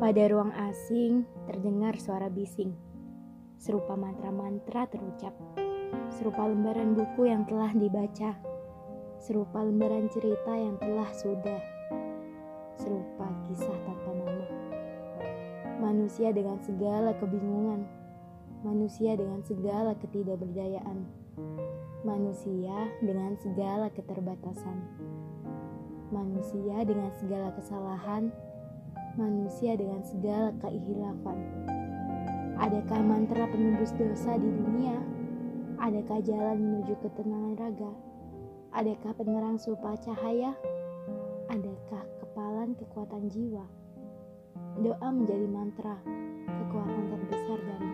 Pada ruang asing terdengar suara bising, serupa mantra-mantra terucap, serupa lembaran buku yang telah dibaca, serupa lembaran cerita yang telah sudah, serupa kisah tanpa nama. Manusia dengan segala kebingungan, manusia dengan segala ketidakberdayaan, manusia dengan segala keterbatasan, manusia dengan segala kesalahan, manusia dengan segala keihilafan. Adakah mantra penembus dosa di dunia? Adakah jalan menuju ketenangan raga? Adakah penerang supa cahaya? Adakah kepalan kekuatan jiwa? Doa menjadi mantra, kekuatan terbesar darinya.